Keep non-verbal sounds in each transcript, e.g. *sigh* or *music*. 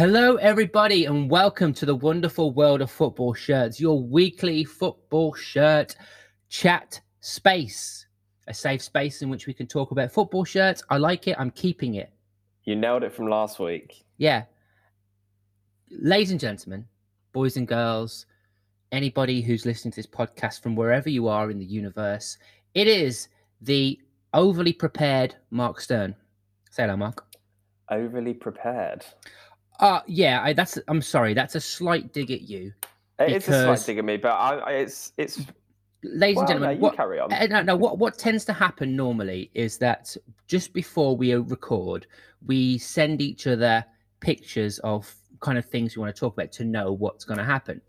Hello, everybody, and welcome to the wonderful world of football shirts, your weekly football shirt chat space. A safe space in which we can talk about football shirts. I like it. I'm keeping it. You nailed it from last week. Yeah. Ladies and gentlemen, boys and girls, anybody who's listening to this podcast from wherever you are in the universe, it is the overly prepared Mark Stern. Say hello, Mark. Overly prepared. Uh yeah, I, that's. I'm sorry. That's a slight dig at you, It's a slight dig at me, but I, I, it's it's. ladies Well, and gentlemen. no, you what, carry on. Uh, no, no. What what tends to happen normally is that just before we record, we send each other pictures of kind of things we want to talk about to know what's going to happen.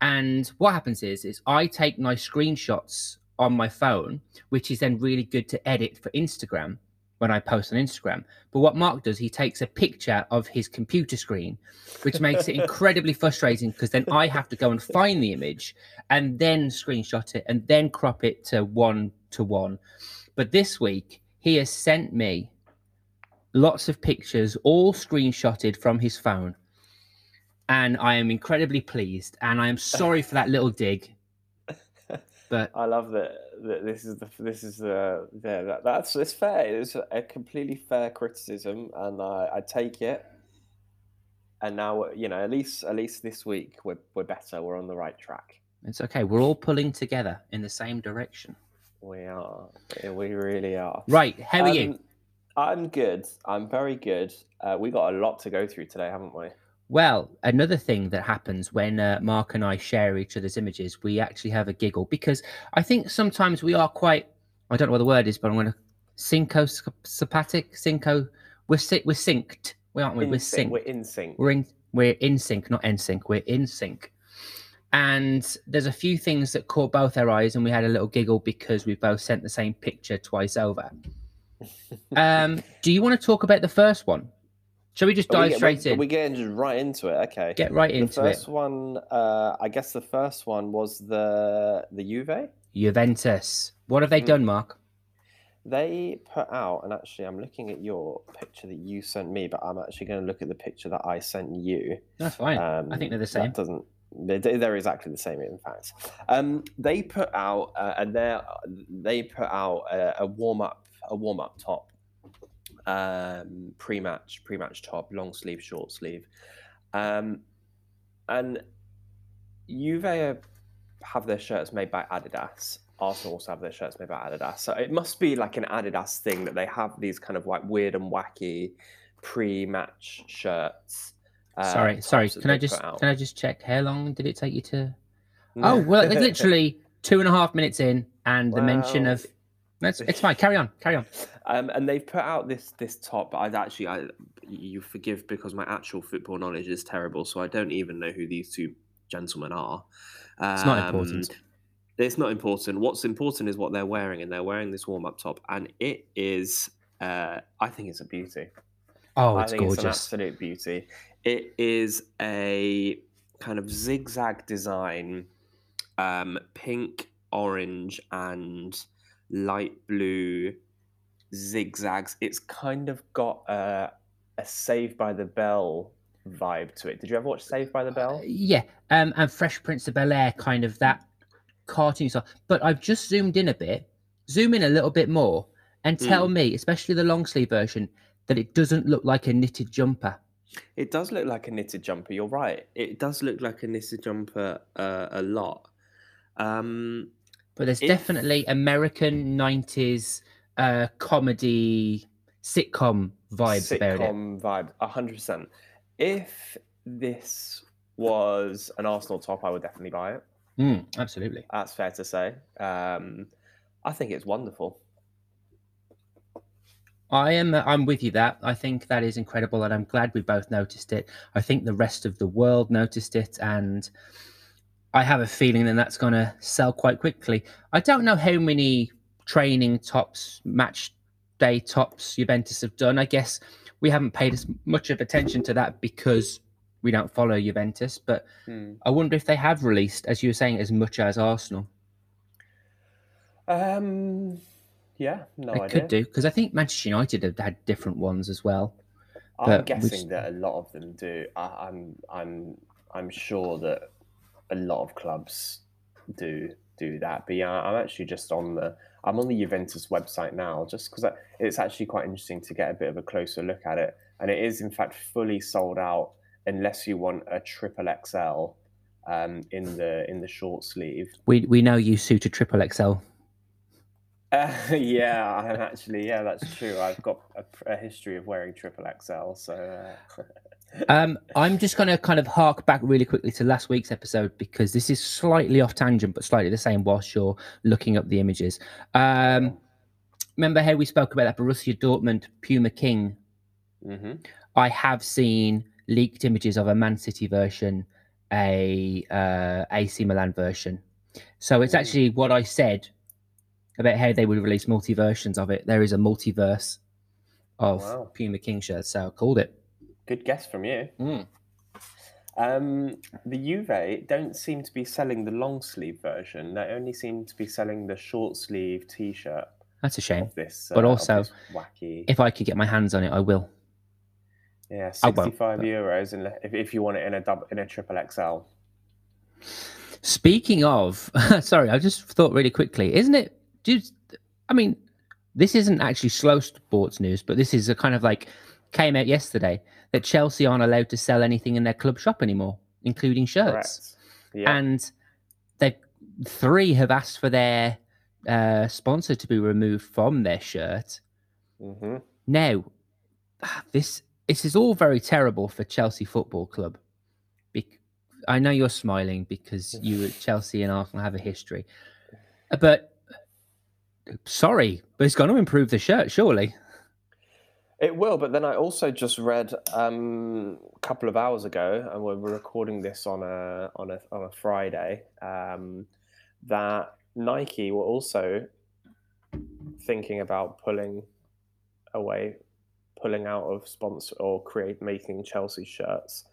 And what happens is, is I take nice screenshots on my phone, which is then really good to edit for Instagram when I post on Instagram. But what Mark does, he takes a picture of his computer screen, which makes it incredibly frustrating because then I have to go and find the image and then screenshot it and then crop it to one to one. But this week, he has sent me lots of pictures, all screenshotted from his phone. And I am incredibly pleased. And I am sorry for that little dig. But I love that, that this is the this is the yeah, that, that's it's fair. It's a completely fair criticism, and I, I take it. And now you know at least at least this week we're we're better. We're on the right track. it's okay. We're all pulling together in the same direction. We are. We really are. Right. How are you? Um, I'm good. I'm very good. Uh, we got a lot to go through today, haven't we? Well, another thing that happens when uh, Mark and I share each other's images, we actually have a giggle because I think sometimes we are quite, I don't know what the word is, but I'm going to syncopatic, synco, we're, we're synced, we aren't we? In We're sync. synced. We're in sync. We're in, we're in sync, not in sync, we're in sync. And there's a few things that caught both our eyes, and we had a little giggle because we both sent the same picture twice over. *laughs* um, do you want to talk about the first one? Shall we just Are we dive straight we're, in? We're getting right into it. Okay. Get right into it. The first one, uh, I guess the first one was the the Juve. Juventus. What have they Mm. done, Mark? They put out, and actually, I'm looking at your picture that you sent me, but I'm actually going to look at the picture that I sent you. That's fine. Um, I think they're the that same. doesn't. They're, they're exactly the same, in fact. Um, they put out, uh, and they they put out a, a warm up, a warm up top, um, pre match, pre match top, long sleeve, short sleeve, um, and Juve have their shirts made by Adidas. Arsenal also have their shirts made by Adidas. So it must be like an Adidas thing that they have these kind of like weird and wacky pre-match shirts. uh, sorry, sorry. Can I just can I just check how long did it take you to? Oh well, it's *laughs* literally two and a half minutes in, and the mention of. That's it's fine. Carry on. Carry on. Um, and they've put out this this top, I'd actually, I, you forgive because my actual football knowledge is terrible, so I don't even know who these two gentlemen are. It's not Um, important. It's not important. What's important is what they're wearing, and they're wearing this warm up top, and it is, uh, I think it's a beauty. Oh, it's think it's an gorgeous. absolute beauty. It is a kind of zigzag design, um, pink, orange, and light blue zigzags. It's kind of got a, a Save by the Bell vibe to it. Did you ever watch Save by the Bell? Yeah, um, and Fresh Prince of Bel Air, kind of that cartoon style. But I've just zoomed in a bit. Zoom in a little bit more, and tell me, especially the long sleeve version, that it doesn't look like a knitted jumper. It does look like a knitted jumper. You're right. It does look like a knitted jumper uh, a lot. Um, But there's If- definitely American '90s uh, comedy sitcom it. sitcom vibe, hundred percent. If this was an Arsenal top, I would definitely buy it. Mm, absolutely. That's fair to say. Um, I think it's wonderful. I am. uh, I'm with you. That I think that is incredible, and I'm glad we both noticed it. I think the rest of the world noticed it, and I have a feeling that that's going to sell quite quickly. I don't know how many training tops, match day tops Juventus have done. I guess we haven't paid as much of attention to that because we don't follow Juventus. But I wonder if they have released, as you were saying, as much as Arsenal. Um, yeah, no they idea. could do because I think Manchester United have had different ones as well. I'm guessing just- that a lot of them do. I, I'm I'm I'm sure that a lot of clubs do do that. But yeah, I'm actually just on the I'm on the Juventus website now, just because it's actually quite interesting to get a bit of a closer look at it. And it is in fact fully sold out unless you want a triple XL um, in the in the short sleeve. We we know you suit a triple XL. Uh, *laughs* yeah, I'm actually yeah, that's true. I've got a, a history of wearing triple XL, so. Uh... *laughs* Um, I'm just going to kind of hark back really quickly to last week's episode because this is slightly off tangent, but slightly the same whilst you're looking up the images. Um, remember how we spoke about that Borussia Dortmund Puma King? hmm I have seen leaked images of a Man City version, a uh, AC Milan version. So it's Ooh. actually what I said about how they would release multi versions of it. There is a multiverse of Wow. Puma King shirts, so I called it. Good guess from you. Mm. Um, the Juve don't seem to be selling the long sleeve version. They only seem to be selling the short sleeve T-shirt That's a shame. this. But uh, also, wacky. If I could get my hands on it, I will. yeah, won't, sixty-five but- euros, and if, if you want it in a double in a triple XL. Speaking of, *laughs* sorry, I just thought really quickly, isn't it? Dude, I mean, this isn't actually slow sports news, but this is a kind of like came out yesterday that Chelsea aren't allowed to sell anything in their club shop anymore, including shirts. Yeah. And they three have asked for their uh, sponsor to be removed from their shirt. hmm Now, this this is all very terrible for Chelsea Football Club. Bec- I know you're smiling because you *laughs* Chelsea and Arsenal have a history, but sorry, but it's going to improve the shirt, surely. It will, but then I also just read um, a couple of hours ago, and we're recording this on a on a on a Friday, um, that Nike were also thinking about pulling away, pulling out of sponsor or create making Chelsea shirts.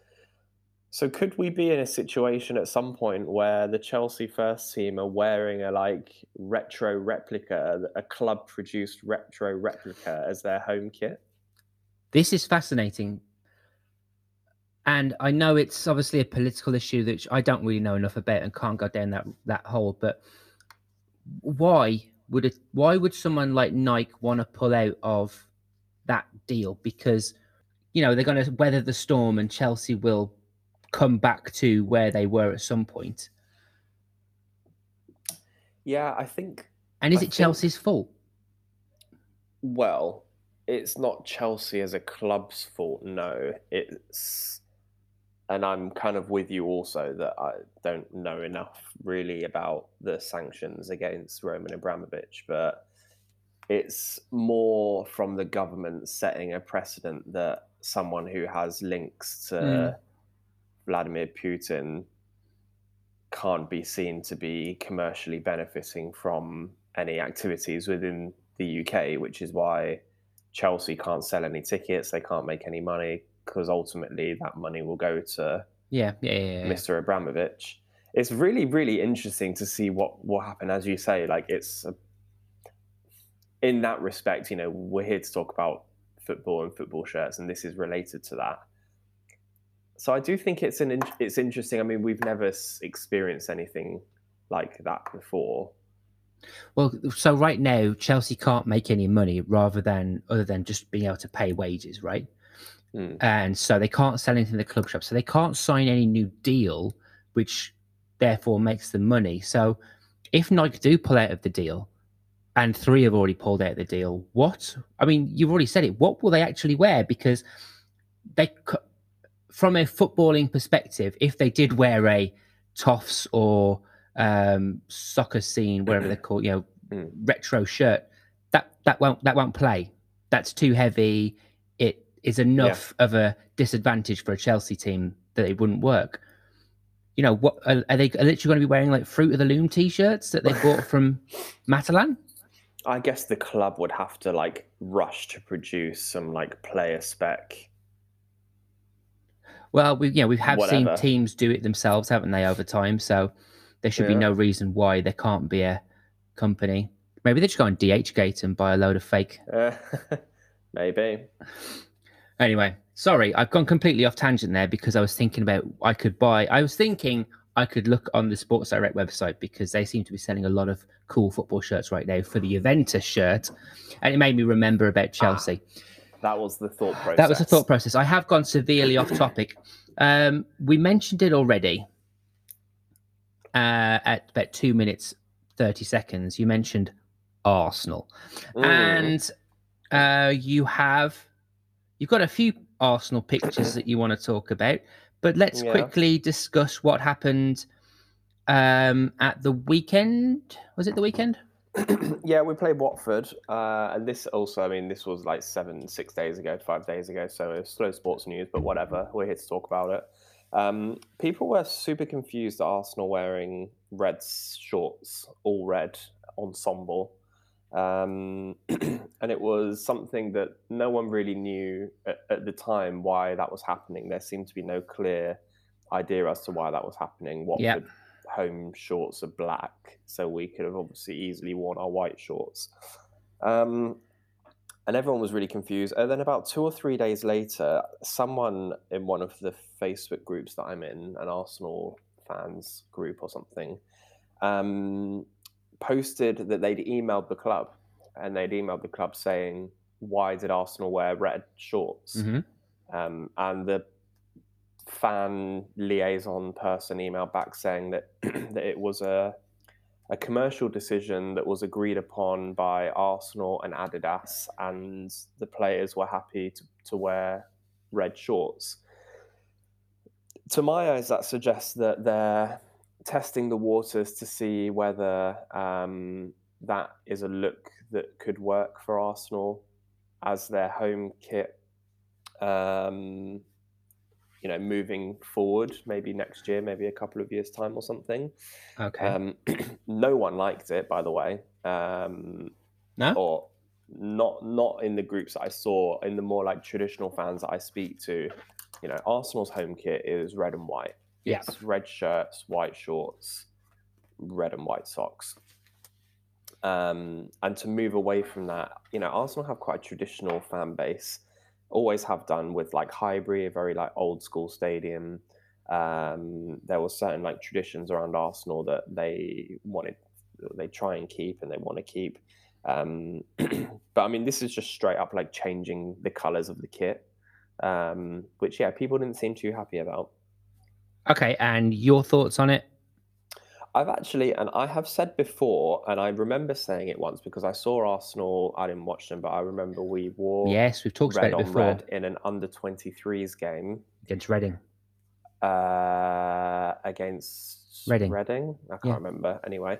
So could we be in a situation at some point where the Chelsea first team are wearing a like retro replica, a club produced retro replica as their home kit? This is fascinating. And I know it's obviously a political issue that I don't really know enough about and can't go down that that hole. But why would it? Why would someone like Nike want to pull out of that deal? Because you know they're going to weather the storm, and Chelsea will come back to where they were at some point. Yeah, I think. And is I it think- Chelsea's fault? Well, it's not Chelsea as a club's fault. No, it's, and I'm kind of with you also that I don't know enough really about the sanctions against Roman Abramovich, but it's more from the government setting a precedent that someone who has links to Mm. Vladimir Putin can't be seen to be commercially benefiting from any activities within the UK, which is why Chelsea can't sell any tickets, they can't make any money because ultimately that money will go to Yeah, yeah, yeah. yeah. Mr. Abramovich. It's really, really interesting to see what will happen. As you say, like it's a, in that respect, you know, we're here to talk about football and football shirts, and this is related to that. So I do think it's an in- it's interesting. I mean, we've never experienced anything like that before. Well, so right now Chelsea can't make any money rather than other than just being able to pay wages, right? Hmm. And so they can't sell anything in the club shop, so they can't sign any new deal, which therefore makes them money. So if Nike do pull out of the deal, and three have already pulled out of the deal, what? I mean, you've already said it. What will they actually wear? Because they, from a footballing perspective, if they did wear a Toffs or um, soccer scene, whatever they're called, you know, *clears throat* Mm. retro shirt, that that won't that won't play. That's too heavy. It is enough of a disadvantage for a Chelsea team that it wouldn't work. You know what? Are, are they are literally going to be wearing like Fruit of the Loom t-shirts that they bought from *laughs* Matalan? I guess the club would have to like rush to produce some like player spec. Well, we you know we have seen Whatever. teams do it themselves, haven't they, over time? So there should be no reason why there can't be a company. Maybe they just go on DHgate and buy a load of fake Uh, *laughs* maybe. Anyway, sorry, I've gone completely off tangent there because I was thinking about I could buy. I was thinking I could look on the Sports Direct website because they seem to be selling a lot of cool football shirts right now for the Juventus shirt, and it made me remember about Chelsea. Ah, that was the thought process. That was the thought process. I have gone severely off topic. Um, we mentioned it already uh, at about two minutes thirty seconds. You mentioned Arsenal, Mm. and uh, you have you've got a few Arsenal pictures that you want to talk about, but let's Yeah. quickly discuss what happened um, at the weekend. Was it the weekend? *clears throat* yeah, we played Watford, uh, and this also, I mean, this was like seven, six days ago, five days ago, so it's slow sports news, but whatever. We're here to talk about it. Um, people were super confused at Arsenal wearing red shorts, all red ensemble. Um, *clears throat* and it was something that no one really knew at, at the time why that was happening. There seemed to be no clear idea as to why that was happening. Watford Yep. home shorts are black, so we could have obviously easily worn our white shorts. Um, and everyone was really confused. And then about two or three days later, someone in one of the Facebook groups that I'm in, an Arsenal fans group or something, um, posted that they'd emailed the club and they'd emailed the club saying, Why did Arsenal wear red shorts? Mm-hmm. Um, and the fan liaison person emailed back saying that *clears throat* that it was a a commercial decision that was agreed upon by Arsenal and Adidas, and the players were happy to, to wear red shorts. To my eyes, that suggests that they're testing the waters to see whether um, that is a look that could work for Arsenal as their home kit um, you know, moving forward, maybe next year, maybe a couple of years' time or something. Okay. Um, *clears throat* no one liked it, by the way, um, no. or not not in the groups that I saw. In the more like traditional fans that I speak to, you know, Arsenal's home kit is red and white. It's red shirts, white shorts, red and white socks. Um, and to move away from that, you know, Arsenal have quite a traditional fan base, always have done with like Highbury, a very like old school stadium. Um, there was certain like traditions around Arsenal that they wanted, they try and keep and they want to keep. Um, *clears throat* but I mean, this is just straight up like changing the colors of the kit, um, which yeah, people didn't seem too happy about. Okay. And your thoughts on it? I've actually, and I have said before, and I remember saying it once because I saw Arsenal. I didn't watch them, but I remember we wore Yes, we've talked red about it on before red in an under 23s game against Reading. uh, against Reading. Reading. I can't Yeah. remember anyway.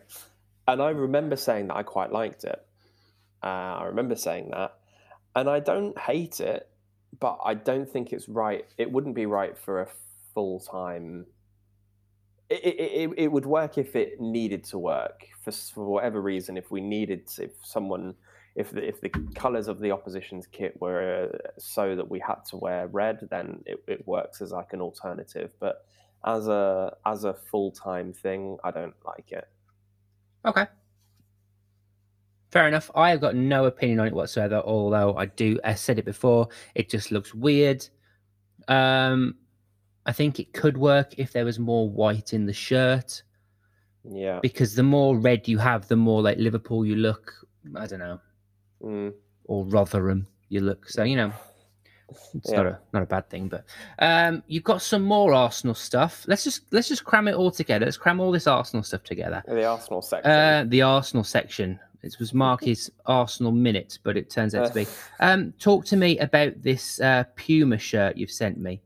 And I remember saying that I quite liked it. Uh, I remember saying that, and I don't hate it, but I don't think it's right. It wouldn't be right for a full time. It, it, it, would work if it needed to work for for whatever reason. If we needed, to, if someone, if the if the colors of the opposition's kit were uh, so that we had to wear red, then it, it works as like an alternative. But as a as a full time thing, I don't like it. Okay. Fair enough. I have got no opinion on it whatsoever, although I do I said it before, it just looks weird. Um I think it could work if there was more white in the shirt Yeah. because the more red you have, the more like Liverpool you look. I don't know, Mm. or Rotherham you look. So you know, it's Yeah. not a not a bad thing. But um, you've got some more Arsenal stuff. Let's just let's just cram it all together. Let's cram all this Arsenal stuff together. The Arsenal section. Uh, the Arsenal section. It was Marky's *laughs* Arsenal minute, but it turns out to be. Um, talk to me about this uh, Puma shirt you've sent me.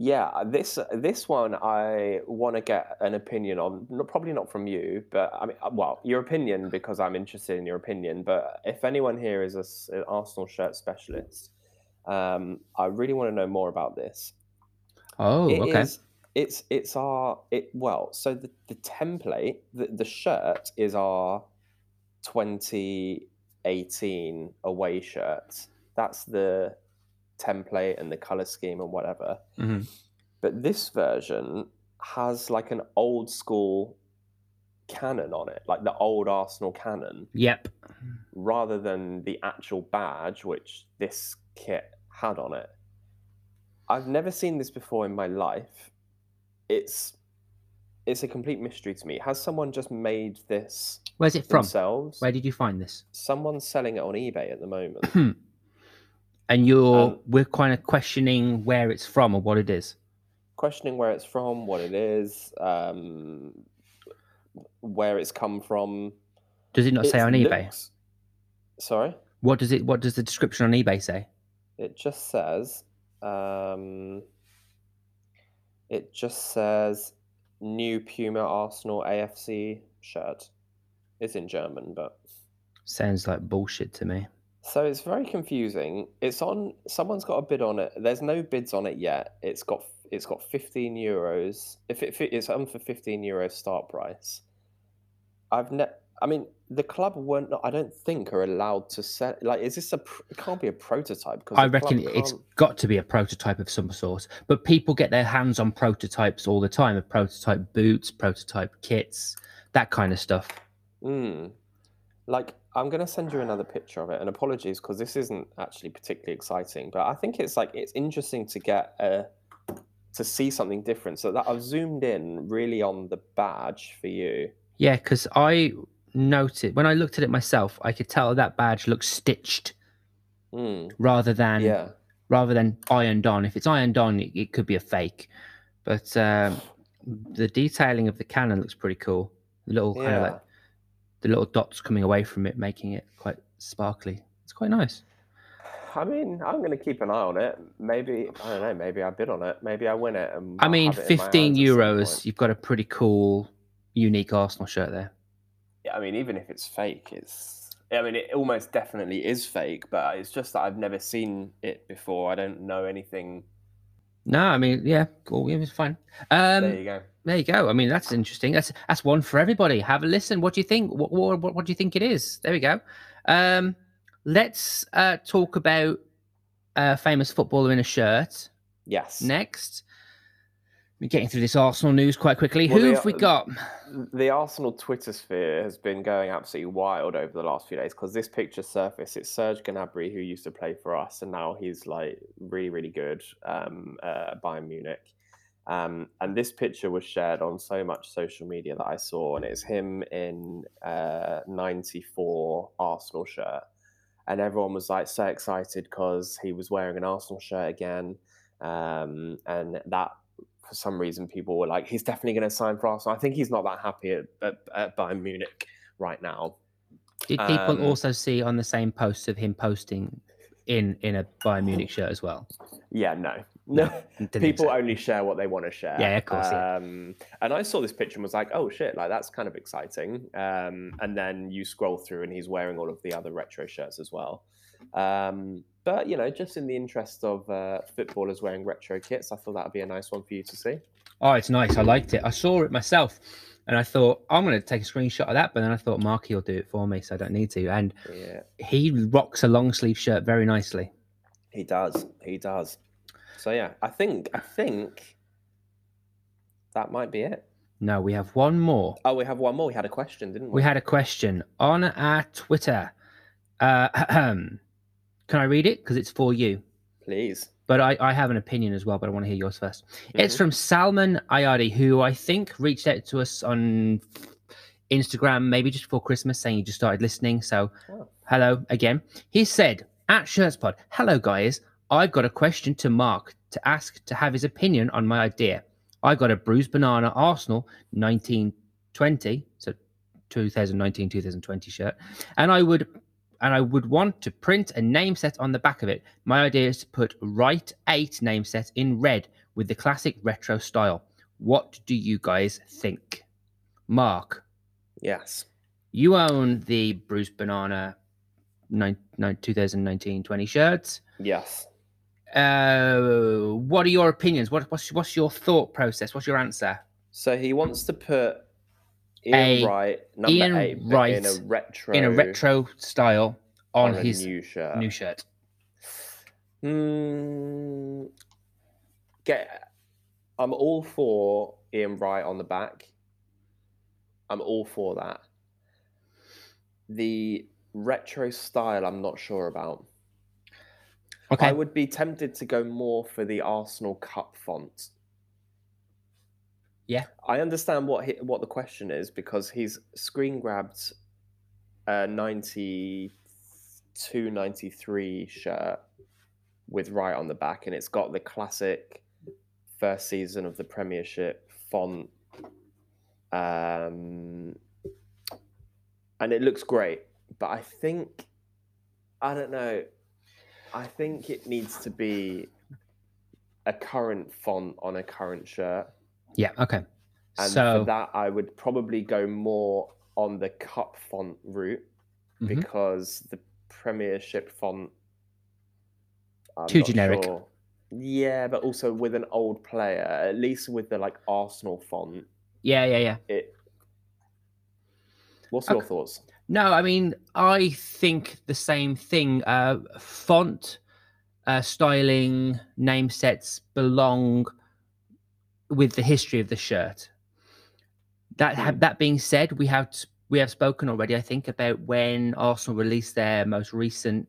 Yeah, this this one I want to get an opinion on. No, probably not from you, but I mean, uh, well, your opinion because I'm interested in your opinion. But if anyone here is a an Arsenal shirt specialist, um, I really want to know more about this. Oh, It okay. is- It's it's our it well. So the the template, the the shirt is our 2018 away shirt. That's the template and the color scheme and whatever. Mhm. But this version has like an old school cannon on it, like the old Arsenal cannon, Yep. rather than the actual badge which this kit had on it. I've never seen this before in my life. It's it's a complete mystery to me. Has someone just made this Where's it from? themselves? Where did you find this? Someone's selling it on eBay at the moment. *clears throat* and you're Um, we're kind of questioning where it's from or what it is. Questioning where it's from, what it is, um, where it's come from. Does it not say It on eBay? looks- Sorry, What does it? What does the description on eBay say? it just says. Um, it just says new Puma Arsenal AFC shirt. It's in German, but Sounds like bullshit to me. So it's very confusing. It's on. Someone's got a bid on it. There's no bids on it yet. It's got. It's got 15 euros. If it, it's on for 15 euros start price. I've ne- I mean, the club weren't. I don't think are allowed to sell. Like, is this a? It can't be a prototype because I reckon it's got to be a prototype of some sort. But people get their hands on prototypes all the time of prototype boots, prototype kits, that kind of stuff. Mm. Like, I'm going to send you another picture of it. And apologies because this isn't actually particularly exciting, but I think it's like it's interesting to get a to see something different. So that I've zoomed in really on the badge for you. Yeah, because I noted when I looked at it myself, I could tell that badge looks stitched Mm. rather than Yeah, rather than ironed on. If it's ironed on, it, it could be a fake. But um, the detailing of the cannon looks pretty cool. The little kind of like the little dots coming away from it, making it quite sparkly. It's quite nice. I mean, I'm going to keep an eye on it. Maybe I don't know. Maybe I bid on it. Maybe I win it. And I mean, it 15 hands at some euros, you've got a pretty cool, unique Arsenal shirt there. Yeah, I mean, even if it's fake, it's. I mean, it almost definitely is fake, but it's just that I've never seen it before. I don't know anything. No, I mean, yeah, cool. Yeah, it's fine. Um, there you go. There you go. I mean, that's interesting. That's that's one for everybody. Have a listen. What do you think? What what, what, what do you think it is? There we go. Um, let's uh, talk about a famous footballer in a shirt Yes. next. We're getting through this Arsenal news quite quickly. Well, Who have we got? the Arsenal Twitter sphere has been going absolutely wild over the last few days because this picture surfaced. It's Serge Gnabry who used to play for us, and now he's like really, really good um, uh, Bayern Munich. Um, and this picture was shared on so much social media that I saw, and it's him in uh, '94 Arsenal shirt, and everyone was like so excited because he was wearing an Arsenal shirt again, um, and that for some reason people were like, he's definitely going to sign for Arsenal. I think he's not that happy at, at, at Bayern Munich right now. Did people um, also see on the same posts of him posting in in a Bayern Munich shirt as well? Yeah, no, no. People so. only share what they want to share. Yeah, of course, yeah. Um, and I saw this picture and was like, oh shit, like that's kind of exciting. Um, and then you scroll through and he's wearing all of the other retro shirts as well. Um, but you know, just in the interest of uh, footballers wearing retro kits, I thought that would be a nice one for you to see. Oh, it's nice. I liked it. I saw it myself, and I thought I'm going to take a screenshot of that. But then I thought Marky will do it for me, so I don't need to. And Yeah, he rocks a long sleeve shirt very nicely. he does. He does. So yeah, I think I think that might be it. No, we have one more. Oh, we have one more. We had a question, didn't we? We had a question on our Twitter. Uh, *clears throat* can I read it? Because it's for you. Please. But I, I have an opinion as well, but I want to hear yours 1st It's Mhm. from Salman Ayadi, who I think reached out to us on Instagram maybe just before Christmas, saying he just started listening. So, Oh. hello again. He said, at Shirtspod, hello guys, I've got a question to Mark to ask to have his opinion on my idea. I got a bruised banana Arsenal 1920, so 2019 2020 shirt, and I would and I would want to print a name set on the back of it. My idea is to put Wright 8 name set in red with the classic retro style. What do you guys think? Mark, Yes. you own the Bruised Banana 9, 2019 20 shirts. Yes. Uh, what are your opinions? What, what's, what's your thought process? What's your answer? So he wants to put Ian A- Wright, number Ian eight, Wright in a retro In a retro style on, a his new shirt. new shirt. Hmm. get. I'm all for Ian Wright on the back. I'm all for that. The retro style, I'm not sure about. Okay. I would be tempted to go more for the Arsenal Cup font. Yeah. I understand what he, what the question is because he's screen grabbed a 92 93 shirt with Wright on the back and it's got the classic first season of the Premiership font um and it looks great but I think I don't know I think it needs to be a current font on a current shirt Yeah. Okay. and so for that, I would probably go more on the cup font route Mhm. because the Premiership font. I'm Too generic. sure. Yeah, but also with an old player, at least with the like Arsenal font, yeah, yeah, yeah. it. What's your thoughts? No, I mean, I think the same thing. Uh, font, uh, styling, name sets belong with the history of the shirt. That ha- Hmm. that being said, we have we have spoken already. I think about when Arsenal released their most recent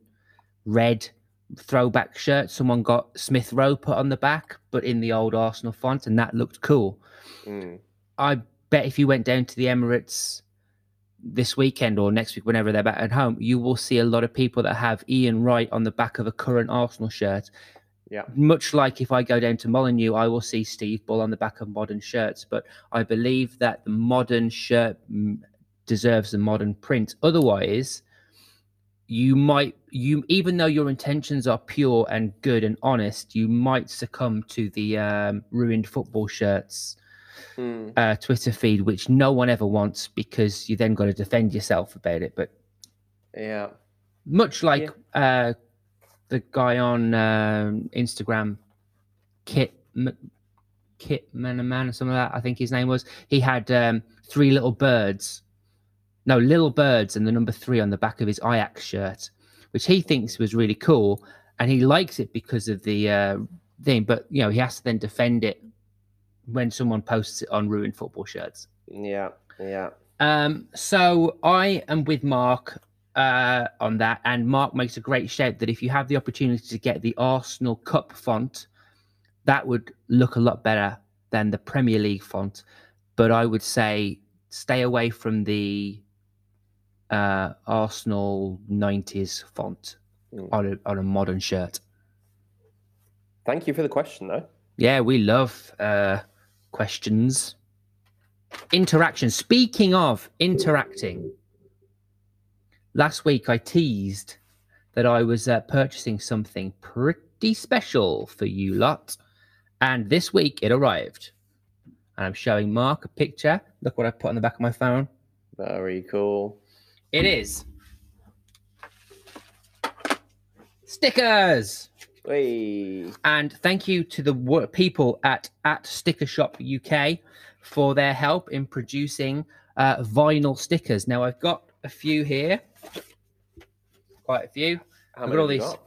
red throwback shirt. Someone got Smith Rowe put on the back, but in the old Arsenal font, and that looked cool. Mm, I bet if you went down to the Emirates this weekend or next week, whenever they're back at home, you will see a lot of people that have Ian Wright on the back of a current Arsenal shirt. Yeah. Much like if I go down to Molyneux, I will see Steve Bull on the back of modern shirts. But I believe that the modern shirt deserves a modern print. Otherwise, you might you even though your intentions are pure and good and honest, you might succumb to the um, ruined football shirts mm, uh, Twitter feed, which no one ever wants because you then got to defend yourself about it. But yeah. much like uh, the guy on um, Instagram, Kit M- Kit Manaman or some of that, I think his name was. He had um, three little birds, no little birds, and the number three on the back of his Ajax shirt, which he thinks was really cool, and he likes it because of the uh, thing. But you know, he has to then defend it when someone posts it on ruined football shirts. Yeah. Yeah. Um, so I am with Mark uh, on that, and Mark makes a great shout that if you have the opportunity to get the Arsenal Cup font, that would look a lot better than the Premier League font. But I would say stay away from the uh, Arsenal '90s font Mm. on a, on a modern shirt. Thank you for the question, though. Yeah, we love uh, questions. Interaction. Speaking of interacting, last week I teased that I was uh, purchasing something pretty special for you lot. And this week it arrived. And I'm showing Mark a picture. Look what I put on the back of my phone. Very cool. It is stickers. Hey. And thank you to the people at at Sticker Shop UK for their help in producing uh, vinyl stickers. Now I've got a few here, quite a few. How many all these. got?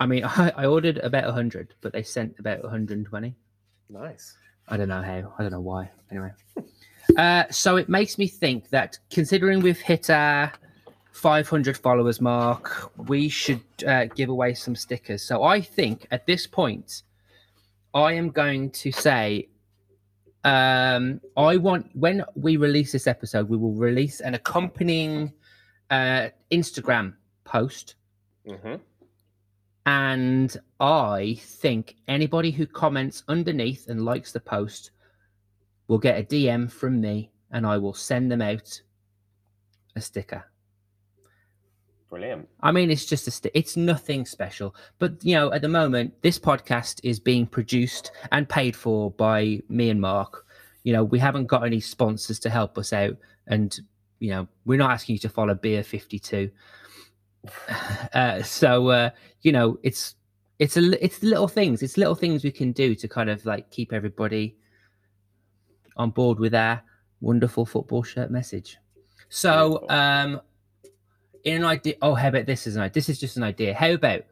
I mean, I, *laughs* I ordered about hundred, but they sent about 120. Nice. I don't know how. I don't know why. Anyway, *laughs* uh, so it makes me think that considering we've hit our 500 followers mark, we should uh, give away some stickers. So I think at this point, I am going to say, um, I want when we release this episode, we will release an accompanying uh, Instagram post hmm and I think anybody who comments underneath and likes the post will get a DM from me and I will send them out a sticker. Brilliant. I mean, it's just a sti- it's nothing special. But, you know, at the moment, this podcast is being produced and paid for by me and Mark. You know, we haven't got any sponsors to help us out. And, you know, we're not asking you to follow Beer 52. Uh, so, uh, you know, it's, it's a, it's little things. It's little things we can do to kind of like keep everybody on board with our wonderful football shirt message. So, um, in an idea, oh, how about this is an idea? This is just an idea. How about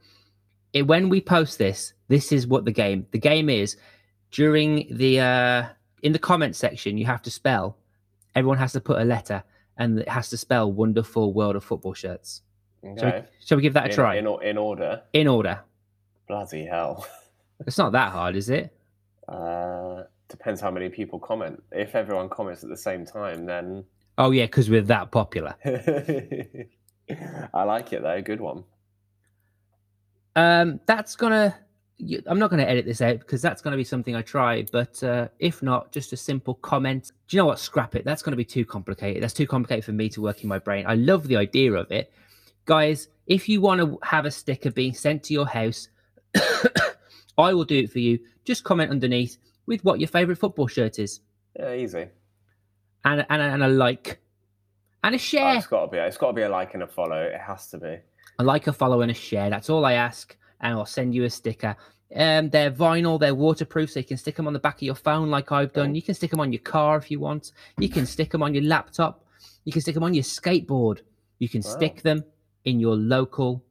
it, when we post this? This is what the game. The game is during the uh, in the comment section. You have to spell. Everyone has to put a letter, and it has to spell "Wonderful World of Football" shirts. Shall, we, shall we give that a in, try In, in order. in order? Bloody hell. *laughs* It's not that hard, is it? Uh, depends how many people comment. If everyone comments at the same time, then Oh yeah, because we're that popular. *laughs* I like it though. Good one. Um, that's gonna. I'm not gonna edit this out because that's gonna be something I try. But uh, if not, just a simple comment. Do you know what? Scrap it. That's gonna be too complicated. That's too complicated for me to work in my brain. I love the idea of it, guys. If you want to have a sticker being sent to your house, *coughs* I will do it for you. Just comment underneath with what your favorite football shirt is, Yeah, easy. and and, and a like, and a Oh, share. it's got to be. It's got to be a like and a follow. It has to be. a like, a follow, and a share. That's all I ask, and I'll send you a sticker. Um, they're vinyl, they're waterproof, so you can stick them on the back of your phone, like I've done. Oh. You can stick them on your car if you want. You can stick them on your laptop. You can stick them on your skateboard. You can Wow. stick them in your local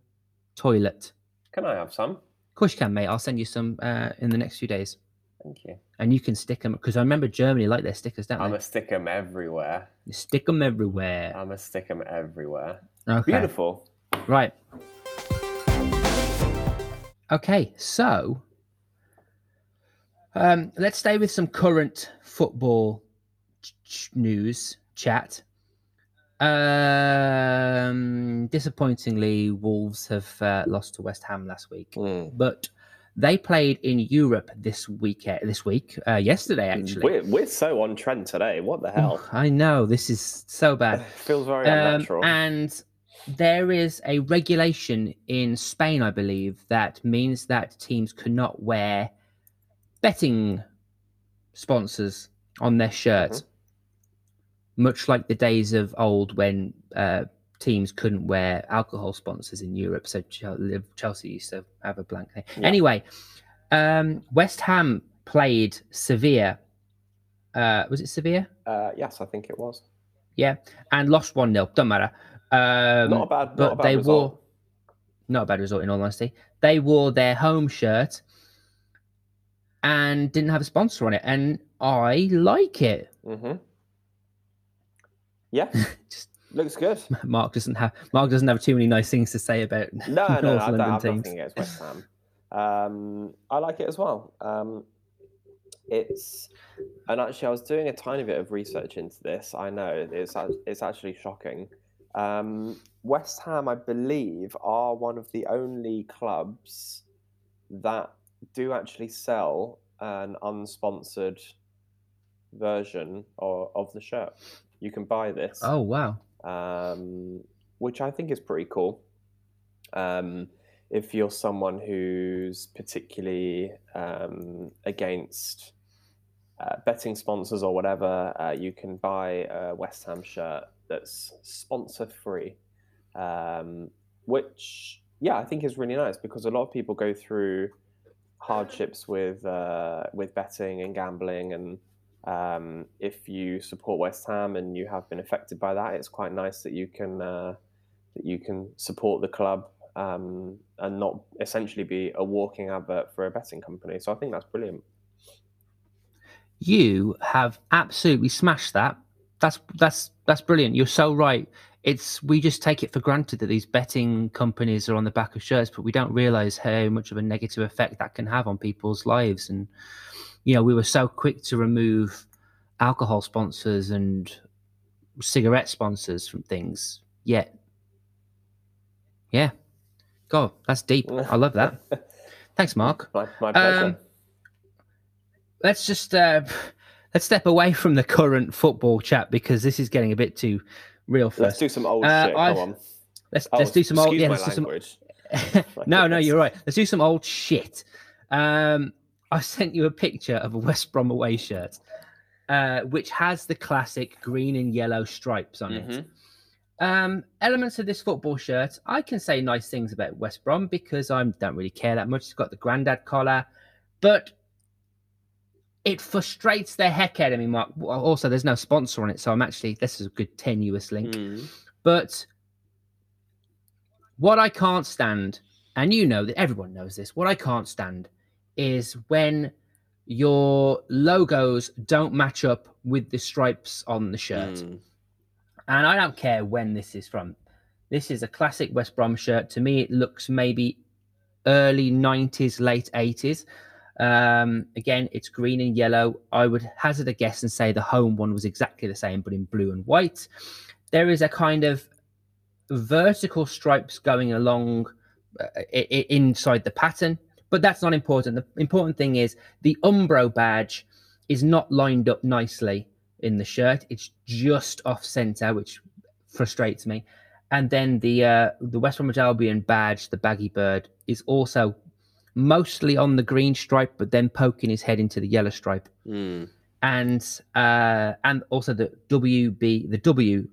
toilet. Can I have some? Of course, you can, mate. I'll send you some uh, in the next few days, Thank you. and you can stick them because I remember Germany like their stickers, don't I'm they? a stick 'em everywhere. You stick them everywhere. I'm a stick 'em everywhere. Okay, Beautiful. right. Okay, so um, let's stay with some current football ch- ch- news chat. Um, disappointingly, Wolves have uh, lost to West Ham last week, Mm. but they played in Europe this week. This week, uh, yesterday actually. We're, we're so on trend today. What the hell? I know this is so bad. *laughs* Feels very Um, unnatural. and there is a regulation in Spain, I believe, that means that teams cannot wear betting sponsors on their shirts, Mm-hmm. Much like the days of old when uh, teams couldn't wear alcohol sponsors in Europe. So Chelsea used to have a blank thing. Yeah. Anyway, um, West Ham played Sevilla. Uh, was it Sevilla? Uh, yes, I think it was. Yeah, and lost 1 0. Don't matter. Um, not a bad, not but a bad they result. wore not a bad result in all honesty. They wore their home shirt and didn't have a sponsor on it, and I like it. Mm-hmm. Yeah, *laughs* Just looks good. Mark doesn't have Mark doesn't have too many nice things to say about *laughs* No, no, no North I don't London have teams. nothing against West Ham. Um, I like it as well. Um, it's and actually, I was doing a tiny bit of research into this. I know it's it's actually shocking. Um, West Ham, I believe, are one of the only clubs that do actually sell an unsponsored version of, of the shirt. You can buy this Oh wow! um, which I think is pretty cool. Um, if you're someone who's particularly um, against uh, betting sponsors or whatever, uh, you can buy a West Ham shirt that's sponsor free, um, which yeah, I think is really nice because a lot of people go through hardships with uh, with betting and gambling and um, if you support West Ham and you have been affected by that, it's quite nice that you can uh, that you can support the club um, and not essentially be a walking advert for a betting company. So I think that's brilliant. You have absolutely smashed that. That's that's that's brilliant. You're so right. It's we just take it for granted that these betting companies are on the back of shirts, but we don't realize how much of a negative effect that can have on people's lives. And you know, we were so quick to remove alcohol sponsors and cigarette sponsors from things. Yet, yeah, God, that's deep. I love that. *laughs* Thanks, Mark. My, my pleasure. Um, let's just uh, let's step away from the current football chat because this is getting a bit too real for let's us. do some old uh, shit. I've- Go on. Let's Oh, let's do some old yeah. my Let's do some *laughs* no, no, you're right. Let's do some old shit. Um, I sent you a picture of a West Brom away shirt, uh, which has the classic green and yellow stripes on it. Mhm. Um, elements of this football shirt, I can say nice things about West Brom because I don't really care that much. It's got the grandad collar, but it frustrates the heck out of me, Mark. Also, there's no sponsor on it, so I'm actually this is a good tenuous link. Mm. But what I can't stand, and you know that everyone knows this, what I can't stand is when your logos don't match up with the stripes on the shirt. Mm. And I don't care when this is from. This is a classic West Brom shirt. To me, it looks maybe early 90s, late 80s. Um, again, it's green and yellow. I would hazard a guess and say the home one was exactly the same, but in blue and white. There is a kind of vertical stripes going along uh, inside the pattern, but that's not important. The important thing is the Umbro badge is not lined up nicely in the shirt. It's just off center, which frustrates me. And then the uh, the West Bromwich Albion badge, the baggy bird, is also mostly on the green stripe, but then poking his head into the yellow stripe. Mm. And uh, and also the WB, the W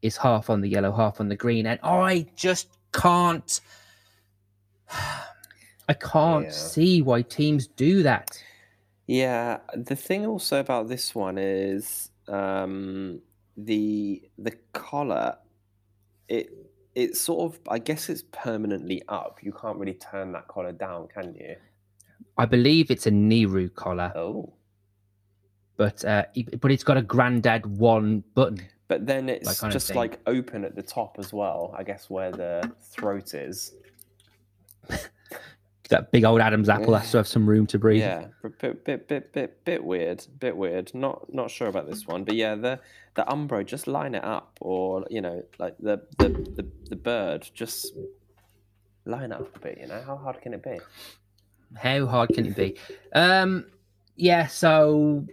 is half on the yellow, half on the green, and I just can't. I can't Yeah. see why teams do that. Yeah, the thing also about this one is um, the the collar. It it's sort of I guess it's permanently up. You can't really turn that collar down, can you? I believe it's a Nehru collar, Oh, but uh, but it's got a granddad one button. but then it's of just like open at the top as well. I guess where the throat is. *laughs* That big old Adam's apple has to have some room to breathe. Yeah, bit, bit, bit, bit, bit weird, bit weird. Not, not sure about this one, but yeah, the the Umbro, just line it up, or you know, like the the the, the bird, just line up a bit. You know, how hard can it be? How hard can it be? Um, yeah. So,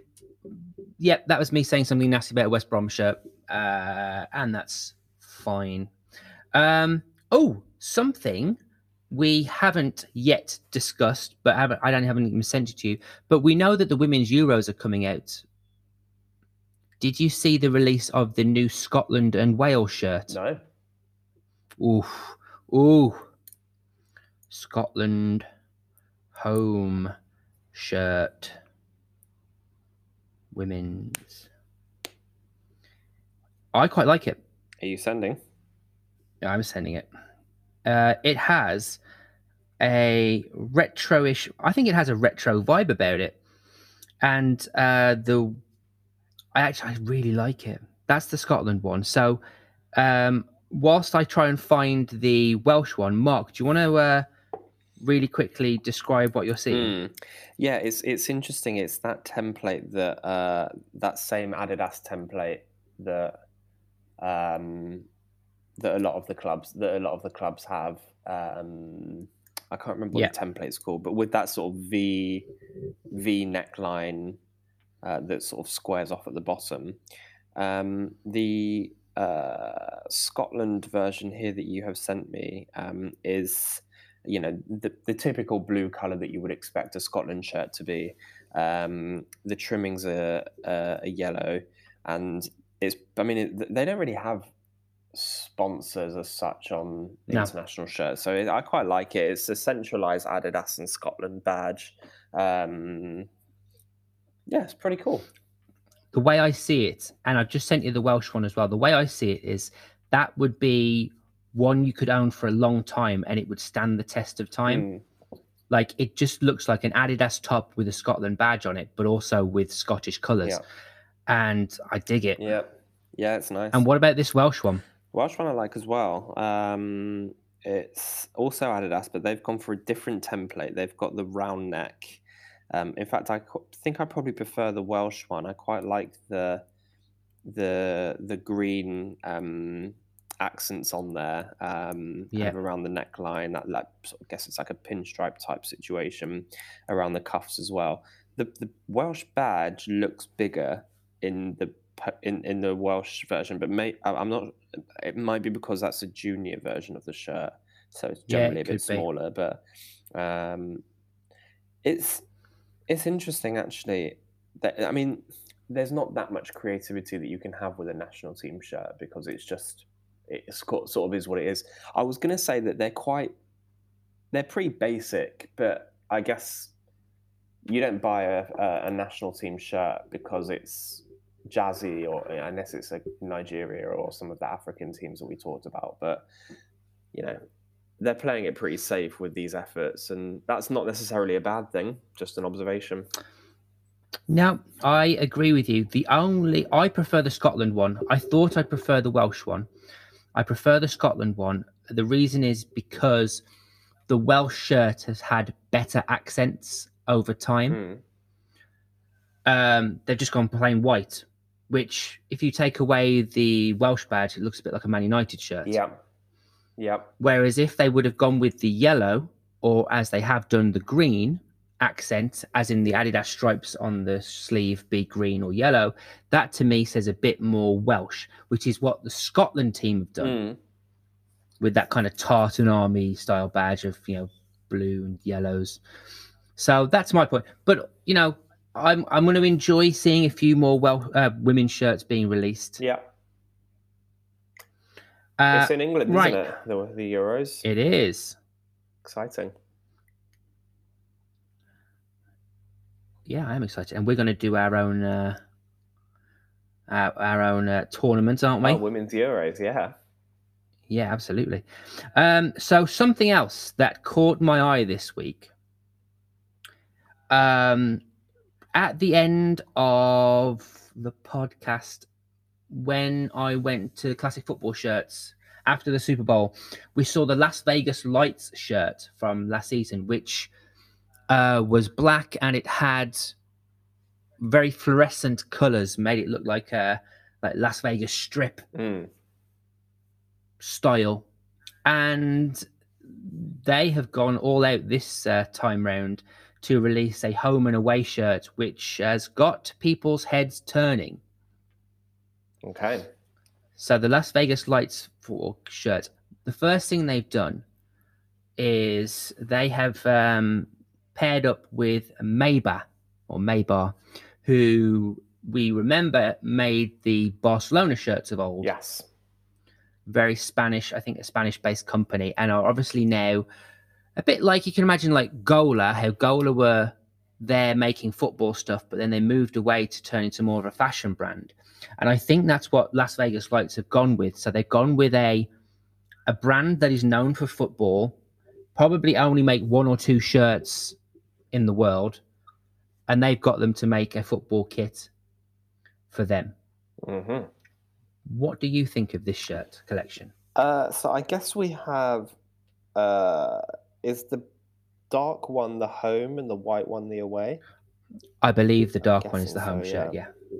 yeah, that was me saying something nasty about West Brom shirt, uh, and that's fine. Um, oh, something we haven't yet discussed, but haven't, I don't haven't even sent it to you. But we know that the women's Euros are coming out. Did you see the release of the new Scotland and Wales shirt? No. Ooh, ooh. Scotland home shirt. Women's. I quite like it. Are you sending? I'm sending it. Uh, it has a retro-ish. I think it has a retro vibe about it, and uh, the I actually I really like it. That's the Scotland one. So, um, whilst I try and find the Welsh one, Mark, do you want to uh, really quickly describe what you're seeing? Hmm. Yeah, it's it's interesting. It's that template that uh, that same Adidas template that um, that a lot of the clubs that a lot of the clubs have. Um, I can't remember what Yeah. the template's called, but with that sort of V V neckline uh, that sort of squares off at the bottom. Um, the uh, Scotland version here that you have sent me um, is you know the, the typical blue color that you would expect a Scotland shirt to be. Um, the trimmings are, uh, are yellow, and it's. I mean, it, they don't really have sponsors as such on No. international shirts, so it, I quite like it. It's a centralized Adidas and Scotland badge. Um, yeah, it's pretty cool. the way I see it, and I've just sent you the Welsh one as well. The way I see it is that would be one you could own for a long time and it would stand the test of time. Mm. Like it just looks like an Adidas top with a Scotland badge on it, but also with Scottish colours. Yeah. And I dig it. Yeah, yeah, it's nice. And what about this Welsh one? Welsh one I like as well. Um, it's also Adidas, but they've gone for a different template. They've got the round neck. Um, in fact, I think I probably prefer the Welsh one. I quite like the the the green um, accents on there, um, Yeah. kind of around the neckline. That, that sort of- I guess it's like a pinstripe type situation around the cuffs as well. The the Welsh badge looks bigger in the in in the Welsh version, but may I'm not. It might be because that's a junior version of the shirt, so it's Yeah, generally it a bit be. smaller. But um, it's it's interesting actually. That I mean, there's not that much creativity that you can have with a national team shirt because it's just it's co- sort of is what it is. I was going to say that they're quite they're pretty basic, but I guess you don't buy a, a, a national team shirt because it's jazzy or unless it's like Nigeria or some of the African teams that we talked about. But you know, they're playing it pretty safe with these efforts, and that's not necessarily a bad thing. Just an observation. No, I agree with you. The only I prefer the Scotland one. I thought I'd prefer the Welsh one. I prefer the Scotland one. The reason is because the Welsh shirt has had better accents over time. Mm. Um, they've just gone plain white, which if you take away the Welsh badge, it looks a bit like a Man United shirt. Yeah. Yeah. Whereas if they would have gone with the yellow, or as they have done, the green accent, as in the Adidas stripes on the sleeve be green or yellow, that to me says a bit more Welsh, which is what the Scotland team have done Mm. with that kind of tartan army style badge of you know blue and yellows. So that's my point. But you know, I'm I'm going to enjoy seeing a few more well uh, women's shirts being released. Yeah. Uh, it's in England, right. isn't it? The, the Euros. it is. Exciting. Yeah, I am excited, and we're going to do our own uh, our, our own uh, tournament, aren't we? Oh, women's Euros, yeah. Yeah, absolutely. Um, so something else that caught my eye this week. Um, at the end of the podcast, when I went to Classic Football Shirts after the Super Bowl, we saw the Las Vegas Lights shirt from last season, which uh, was black and it had very fluorescent colors, made it look like a like Las Vegas Strip Mm. style, and they have gone all out this uh, time round to release a home and away shirt, which has got people's heads turning. Okay. So the Las Vegas Lights for shirt, the first thing they've done is they have um, paired up with Meyba or Meyba, who we remember made the Barcelona shirts of old. Yes. very Spanish, I think a Spanish based company, and are obviously now a bit like you can imagine like Gola, how Gola were there making football stuff, but then they moved away to turn into more of a fashion brand. And I think that's what Las Vegas Lights have gone with. So they've gone with a a brand that is known for football, probably only make one or two shirts in the world, and they've got them to make a football kit for them. hmm What do you think of this shirt collection? Uh, so I guess we have. Uh, is the dark one the home and the white one the away? I believe the dark one is the home so, shirt. yeah. Yeah.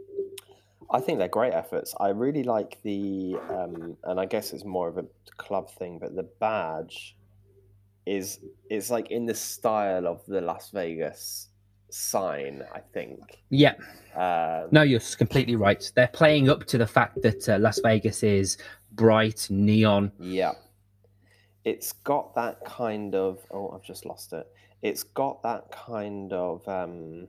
I think they're great efforts. I really like the, um, and I guess it's more of a club thing, but the badge is is like in the style of the Las Vegas sign. I think. Yeah. Um, No, you're completely right. They're playing up to the fact that uh, Las Vegas is bright neon. Yeah. It's got that kind of oh, I've just lost it. It's got that kind of um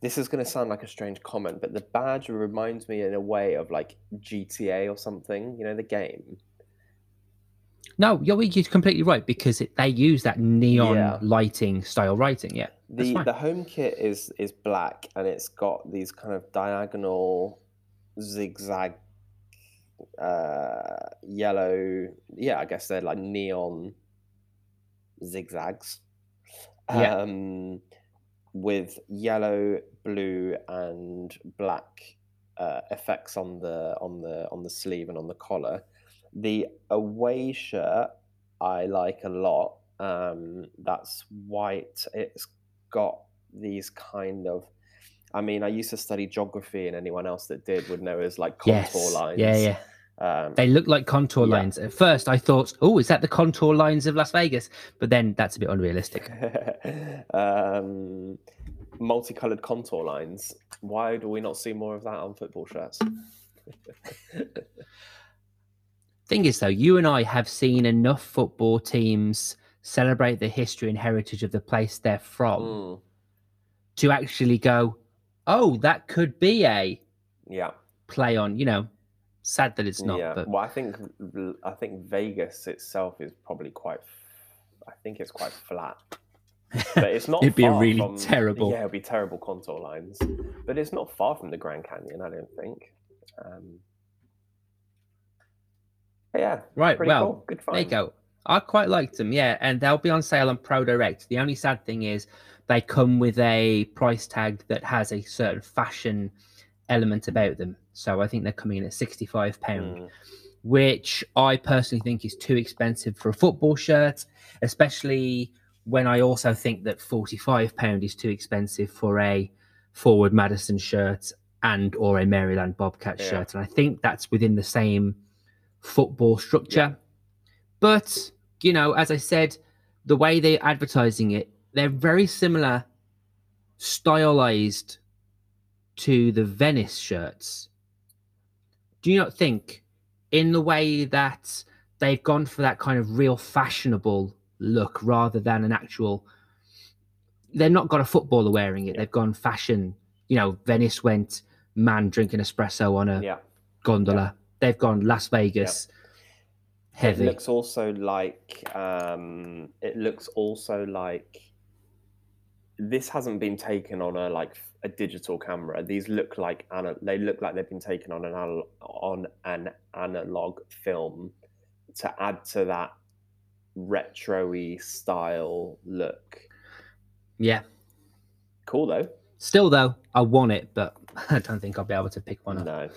this is going to sound like a strange comment, but the badge reminds me in a way of like GTA or something, you know, the game. No, you're, you're completely right because it, they use that neon Yeah. lighting style writing. Yeah. The the home kit is is black and it's got these kind of diagonal zigzag uh yellow yeah, I guess they're like neon zigzags. Yeah. Um with yellow, blue and black uh, effects on the on the on the sleeve and on the collar. The away shirt I like a lot. Um, that's white. It's got these kind of. I mean, I used to study geography, and anyone else that did would know as like contour yes. lines. Yeah, yeah. Um, They look like contour Yeah. lines. At first, I thought, oh, is that the contour lines of Las Vegas? But then that's a bit unrealistic. *laughs* um, multicolored contour lines. Why do we not see more of that on football shirts? *laughs* Thing is, though, you and I have seen enough football teams celebrate the history and heritage of the place they're from Mm, to actually go, oh, that could be a yeah, play on. You know, sad that it's not, yeah. but Well, I think I think Vegas itself is probably quite. I think it's quite flat, but it's not. *laughs* It'd be a really from- terrible- Yeah, it'd be terrible contour lines, but it's not far from the Grand Canyon. I don't think. Um, yeah, right. Well, cool. Good fun. there you go. I quite liked them, yeah, and they'll be on sale on Pro Direct. The only sad thing is they come with a price tag that has a certain fashion element about them. So I think they're coming in at sixty-five pound. Mm, which I personally think is too expensive for a football shirt, especially when I also think that £45 is too expensive for a forward Madison shirt and or a Maryland Bobcat Yeah. shirt. And I think that's within the same football structure. But, you know, as I said, the way they're advertising it, they're very similar stylized to the Venice shirts. Do you not think, in the way that they've gone for that kind of real fashionable look rather than an actual? They've not got a footballer wearing it. They've gone fashion. You know, Venice went man drinking espresso on a Yeah. gondola. They've gone Las Vegas. Heavy. It looks also like um, it looks also like this hasn't been taken on a like a digital camera. These look like they look like they've been taken on an anal- on an analog film to add to that retro-y style look. yeah. Cool though. Still though, I want it, but *laughs* I don't think I'll be able to pick one up. No.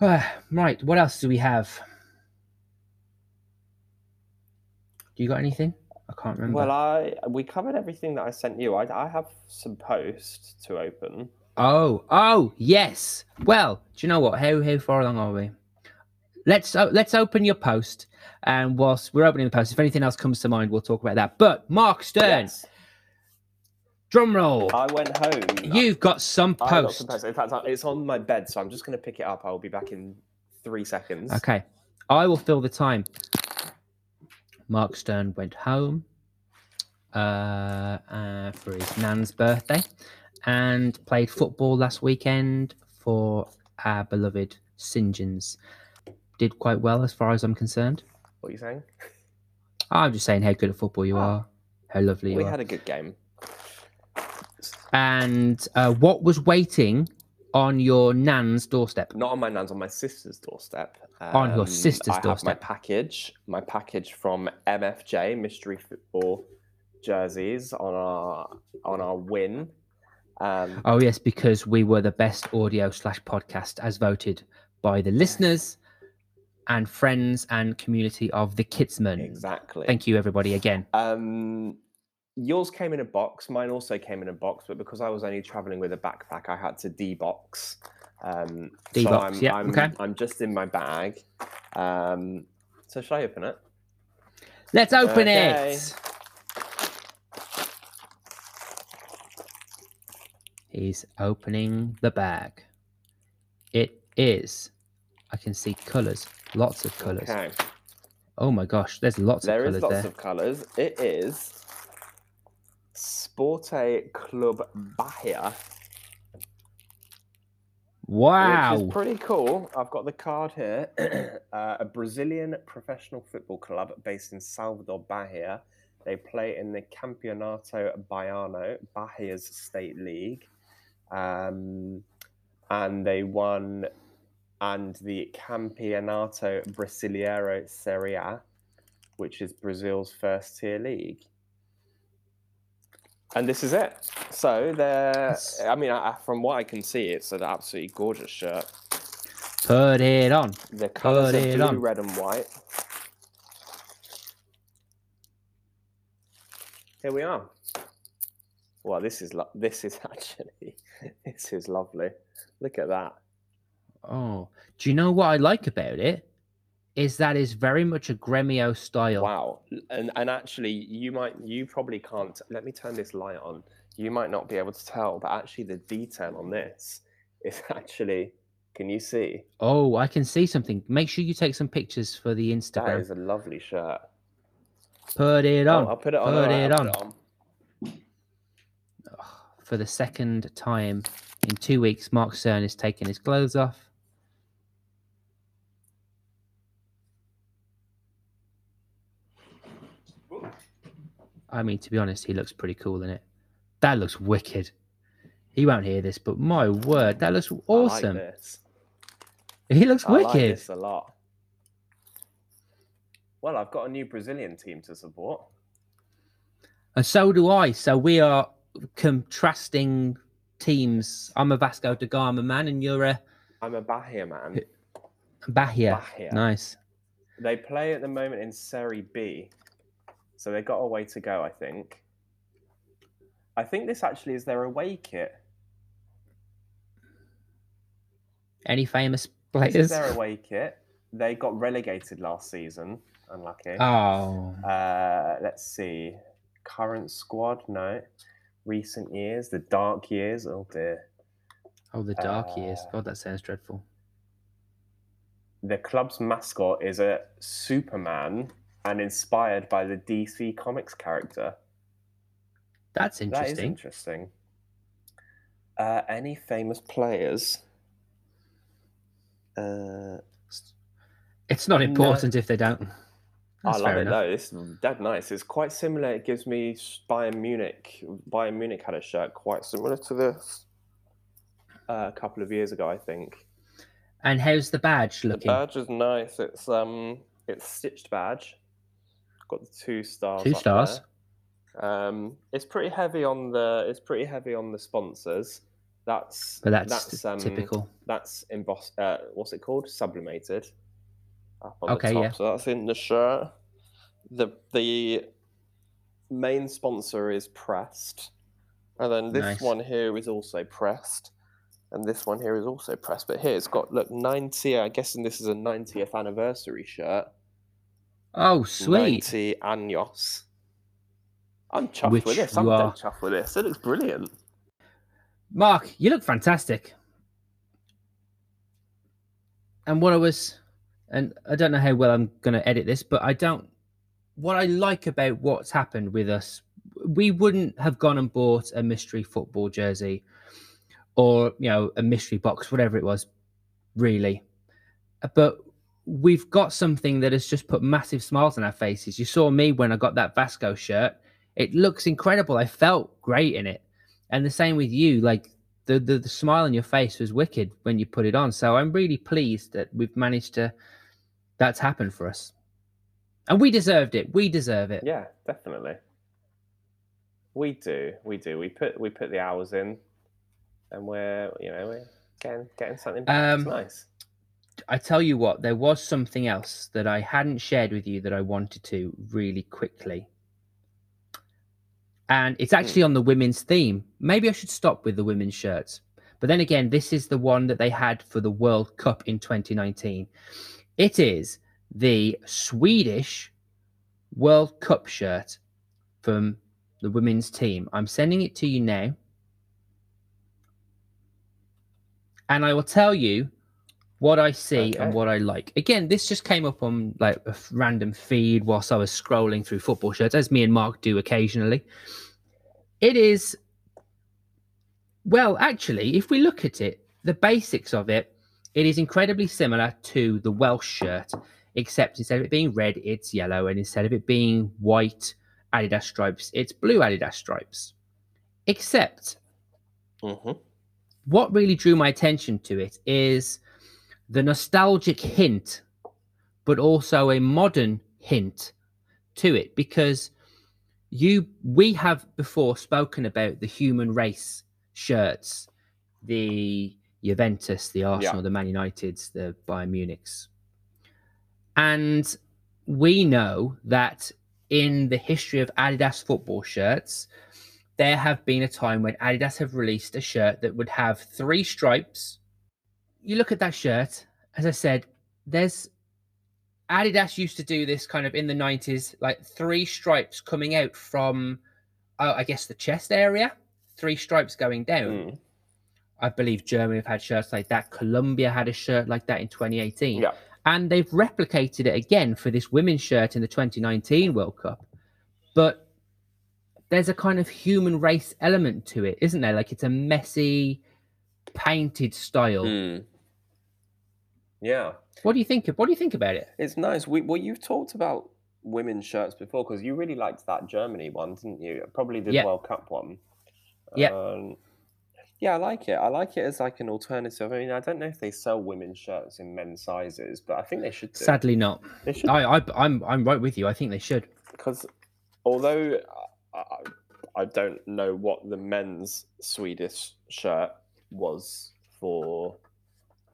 Ah, *sighs* right. What else do we have? Do you got anything? I can't remember. Well, I we covered everything that I sent you. I, I have some posts to open. oh, oh, yes. Well, do you know what? How how far along are we? Let's uh, let's open your post, and whilst we're opening the post, if anything else comes to mind, we'll talk about that. But Mark Stern, Yes. drum roll. I went home. You've got some I got post. some posts. In fact, it's on my bed, so I'm just going to pick it up. I'll be back in three seconds. Okay, I will fill the time. Mark Stern went home uh, uh, for his nan's birthday and played football last weekend for our beloved St. John's. Did quite well as far as I'm concerned. What are you saying? I'm just saying how good at football you Ah. are, how lovely you We are. had a good game. And uh, what was waiting on your nan's doorstep? Not on my nan's, on my sister's doorstep. On your sister's I have doorstep. my package. My package from MFJ Mystery Football jerseys on our on our win. Um, Oh yes, because we were the best audio slash podcast as voted by the listeners and friends and community of the Kidsman. exactly. Thank you, everybody, again. Um, yours came in a box. Mine also came in a box, but because I was only traveling with a backpack, I had to debox. Um, so Debox, I'm, yeah, I'm, okay. I'm just in my bag. Um, so should I open it? Let's open Okay. it. He's opening the bag. It is. I can see colours, lots of colours. Okay. Oh my gosh, there's lots There of is colours lots there. of colours. It is Sporte Club Bahia, wow. which is pretty cool. I've got the card here. *clears throat* uh, a Brazilian professional football club based in Salvador, Bahia. They play in the Campeonato Baiano, Bahia's state league, um, and they won. And the Campeonato Brasileiro Serie A, which is Brazil's first tier league. And this is it. So they're, I mean, I, from what I can see, it's an absolutely gorgeous shirt. Put it on. The colours are it blue, on. red, and white. Here we are. Well, this is lo- this is *laughs* actually this is lovely. Look at that. Oh, do you know what I like about it? Is that is very much a Gremio style. Wow. And and actually, you might you probably can't. Let me turn this light on. You might not be able to tell, but actually, the detail on this is *laughs* actually. Can you see? Oh, I can see something. Make sure you take some pictures for the Instagram. is a lovely shirt. Put it Oh, on. I'll put it on. Put alright, it on. put it on. For the second time in two weeks, Mark Stern is taking his clothes off. I mean, to be honest, he looks pretty cool in it. That looks wicked. He won't hear this, but my word, that looks like awesome. this. he looks I like wicked. this a lot. Well, I've got a new Brazilian team to support. And so do I. So we are contrasting teams. I'm a Vasco da Gama man, and you're a I'm a Bahia man. Bahia. Bahia. Nice. They play at the moment in Serie B, so they've got a way to go. I think. I think this actually is their away kit. Any famous This is players? their away kit. They got relegated last season. Unlucky. Oh, Uh, let's see. Current squad, no. Recent years, the dark years. Oh dear. oh, the dark years. Uh, God, that sounds dreadful. The club's mascot is a Superman and inspired by the DC Comics character. That's interesting. That is interesting. Uh, any famous players? Uh, It's not No. important if they don't. I love it enough. though. It's dead nice. It's quite similar. It gives me Bayern Munich. Bayern Munich had a shirt quite similar to this uh, a couple of years ago, I think. And how's the badge looking? The badge is nice. It's um, it's stitched badge. Got the two stars. Two stars. Um, it's pretty heavy on the. It's pretty heavy on the sponsors. That's but that's, that's um, typical. That's embossed. Uh, what's it called? Sublimated. Up on Okay, the top. yeah. So that's in the shirt. The the main sponsor is pressed, and then this Nice. one here is also pressed, and this one here is also pressed. But here it's got look ninety. I'm guessing this is a 90th anniversary shirt. Oh, sweet. 90 años. I'm chuffed Which with this. I'm are. dead chuffed with this. It looks brilliant. Mark, you look fantastic. And what I was, and I don't know how well I'm going to edit this, but I don't. What I like about what's happened with us, we wouldn't have gone and bought a mystery football jersey or, you know, a mystery box, whatever it was, really. But we've got something that has just put massive smiles on our faces. You saw me when I got that Vasco shirt. It looks incredible. I felt great in it. And the same with you. Like the, the the smile on your face was wicked when you put it on. So I'm really pleased that we've managed to that's happened for us. And we deserved it. We deserve it. Yeah, definitely. We do, we do. We put we put the hours in, and we're you know we're getting getting something back. it's Um, nice. I tell you what, there was something else that I hadn't shared with you that I wanted to really quickly. And it's hmm. actually on the women's theme. Maybe I should stop with the women's shirts. But then again, this is the one that they had for the World Cup in 2019. It is the Swedish World Cup shirt from the women's team. I'm sending it to you now. And I will tell you what I see and what I like. Again, this just came up on like a random feed whilst I was scrolling through football shirts, as me and Mark do occasionally. It is, well, actually, if we look at it, the basics of it, it is incredibly similar to the Welsh shirt, except instead of it being red, it's yellow, and instead of it being white Adidas stripes, it's blue Adidas stripes. Except hmm what really drew my attention to it is the nostalgic hint, but also a modern hint to it because you we have before spoken about the human race shirts, the Juventus, the Arsenal, the Man Uniteds, the Bayern Munichs. And we know that in the history of Adidas football shirts, there have been a time when Adidas have released a shirt that would have three stripes. You look at that shirt, as I said, there's Adidas used to do this kind of in the 90s, like three stripes coming out from, uh, I guess, the chest area, three stripes going down. Mm. I believe Germany have had shirts like that. Colombia had a shirt like that in 2018. Yeah. And they've replicated it again for this women's shirt in the 2019 World Cup. But there's a kind of human race element to it, isn't there? Like it's a messy, painted style. Mm. Yeah, What do you think? What do you think about it? it's nice. We, well, you've talked about women's shirts before because you really liked that Germany one, didn't you? Probably the Yeah. World Cup one. Yeah. Um, yeah, I like it. I like it as like an alternative. I mean, I don't know if they sell women's shirts in men's sizes, but I think they should. Do. Sadly, not. They should I, I, I'm, I'm right with you. I think they should. because although I, I- I don't know what the men's Swedish shirt was for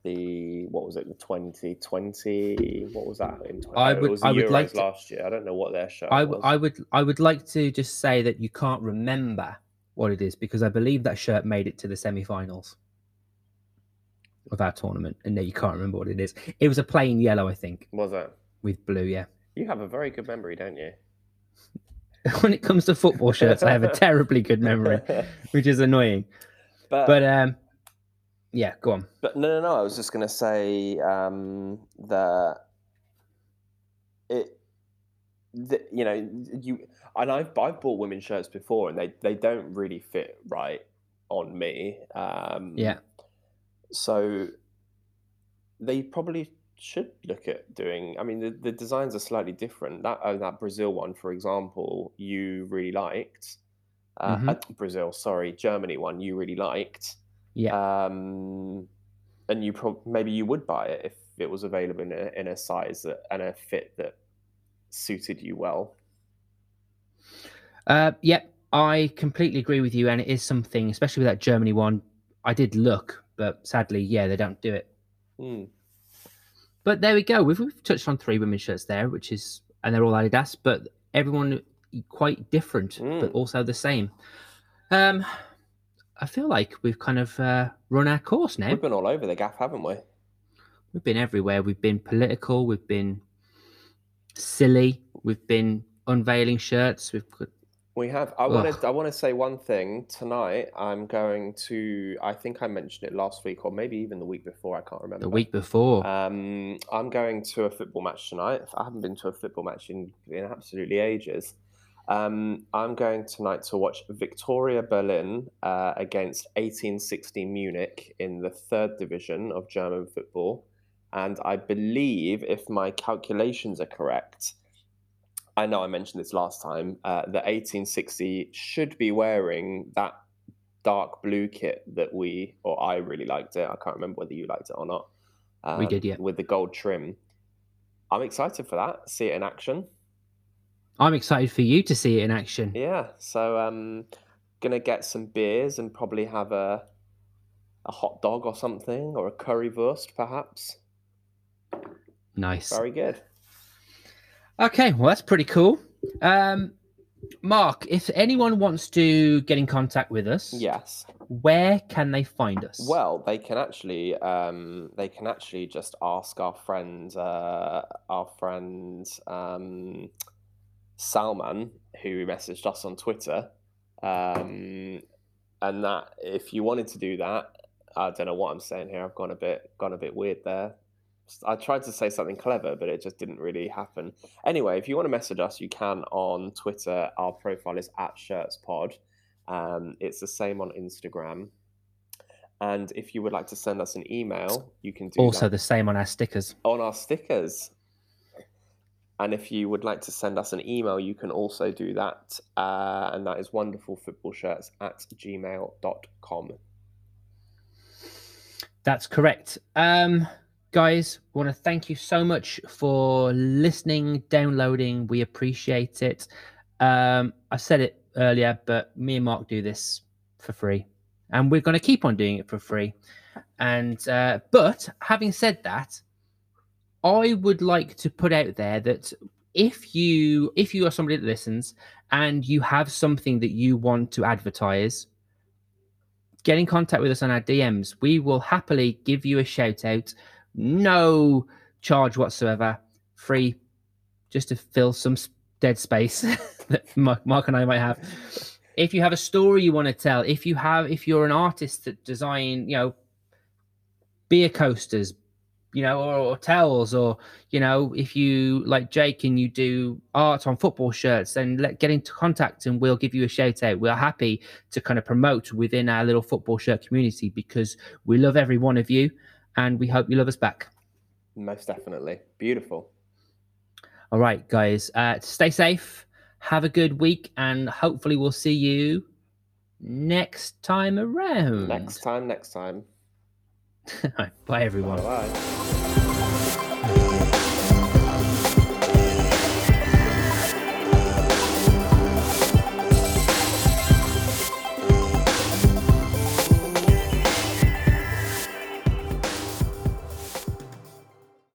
the what was it the 2020 what was that in 20, I would- I would like to- last year i don't know what their shirt I, was I would I would like to just say that you can't remember what it is because I believe that shirt made it to the semi-finals of our tournament, and no, you can't remember what it is. It was a plain yellow, I think, was it with blue. Yeah. you have a very good memory don't you *laughs* when it comes to football shirts, I have a *laughs* terribly good memory, which is annoying. but But um, yeah, go on. But no, no, no. I was just going to say um, that it, you know, you and I've I've bought women's shirts before, and they they don't really fit right on me. Um, Yeah. So they probably should look at doing. I mean, the, the designs are slightly different. That uh, that Brazil one, for example, you really liked. Uh, Mhm. uh, Brazil, sorry, Germany one you really liked Yeah. um, and you prob- maybe you would buy it if it was available in a, in a size that, and a fit that suited you well. Uh, yep, I completely agree with you, and it is something, especially with that Germany one. I did look, but sadly, yeah, they don't do it. Hmm. But there we go. We've, we've touched on three women's shirts there, which is, and they're all Adidas, but everyone quite different, but Mm. also the same. Um, I feel like we've kind of uh, run our course now. We've been all over the gaff, haven't we? We've been everywhere. We've been political. We've been silly. We've been unveiling shirts. We've got We have. I want to. I want to say one thing tonight. I'm going to. I think I mentioned it last week, or maybe even the week before. I can't remember. the week before. Um, I'm going to a football match tonight. I haven't been to a football match in, in absolutely ages. Um, I'm going tonight to watch Viktoria Berlin uh, against 1860 Munich in the third division of German football. And I believe, if my calculations are correct, I know I mentioned this last time, uh, that 1860 should be wearing that dark blue kit that we, or I really liked it. I can't remember whether you liked it or not. We um, did, yeah. With the gold trim. I'm excited for that. See it in action. I'm excited for you to see it in action. Yeah. So um gonna get some beers and probably have a a hot dog or something or a curry currywurst perhaps. Nice. Very good. Okay, well that's pretty cool. Um, Mark, if anyone wants to get in contact with us, Yes. where can they find us? Well, they can actually um they can actually just ask our friend uh our friend um Salman who messaged us on Twitter. Um and that if you wanted to do that, I don't know what I'm saying here. I've gone a bit gone a bit weird there. I tried to say something clever, but it just didn't really happen. Anyway, if you want to message us, you can on Twitter. Our profile is at ShirtsPod. Um, it's the same on Instagram. And if you would like to send us an email, you can do also that the same on our stickers. on our stickers. And if you would like to send us an email, you can also do that. Uh, and that is wonderfulfootballshirts at gmail.com. That's correct. Um, guys, want to thank you so much for listening, downloading. We appreciate it. Um, I said it earlier, but me and Mark do this for free, and we're going to keep on doing it for free. And uh, but having said that, I would like to put out there that if you if you are somebody that listens and you have something that you want to advertise, get in contact with us on our DMs. We will happily give you a shout out. No charge whatsoever. Free just to fill some dead space *laughs* that Mark and I might have. If you have a story you want to tell, if you have if you're an artist that design, you know, beer coasters, you know, or, or towels, or you know, if you like Jake and you do art on football shirts, then let get into contact and we'll give you a shout out. We're happy to kind of promote within our little football shirt community because we love every one of you and we hope you love us back. Most definitely. Beautiful. All right, guys, uh, stay safe, have a good week, and hopefully we'll see you next time around. Next time, next time. *laughs* Bye, everyone. Bye.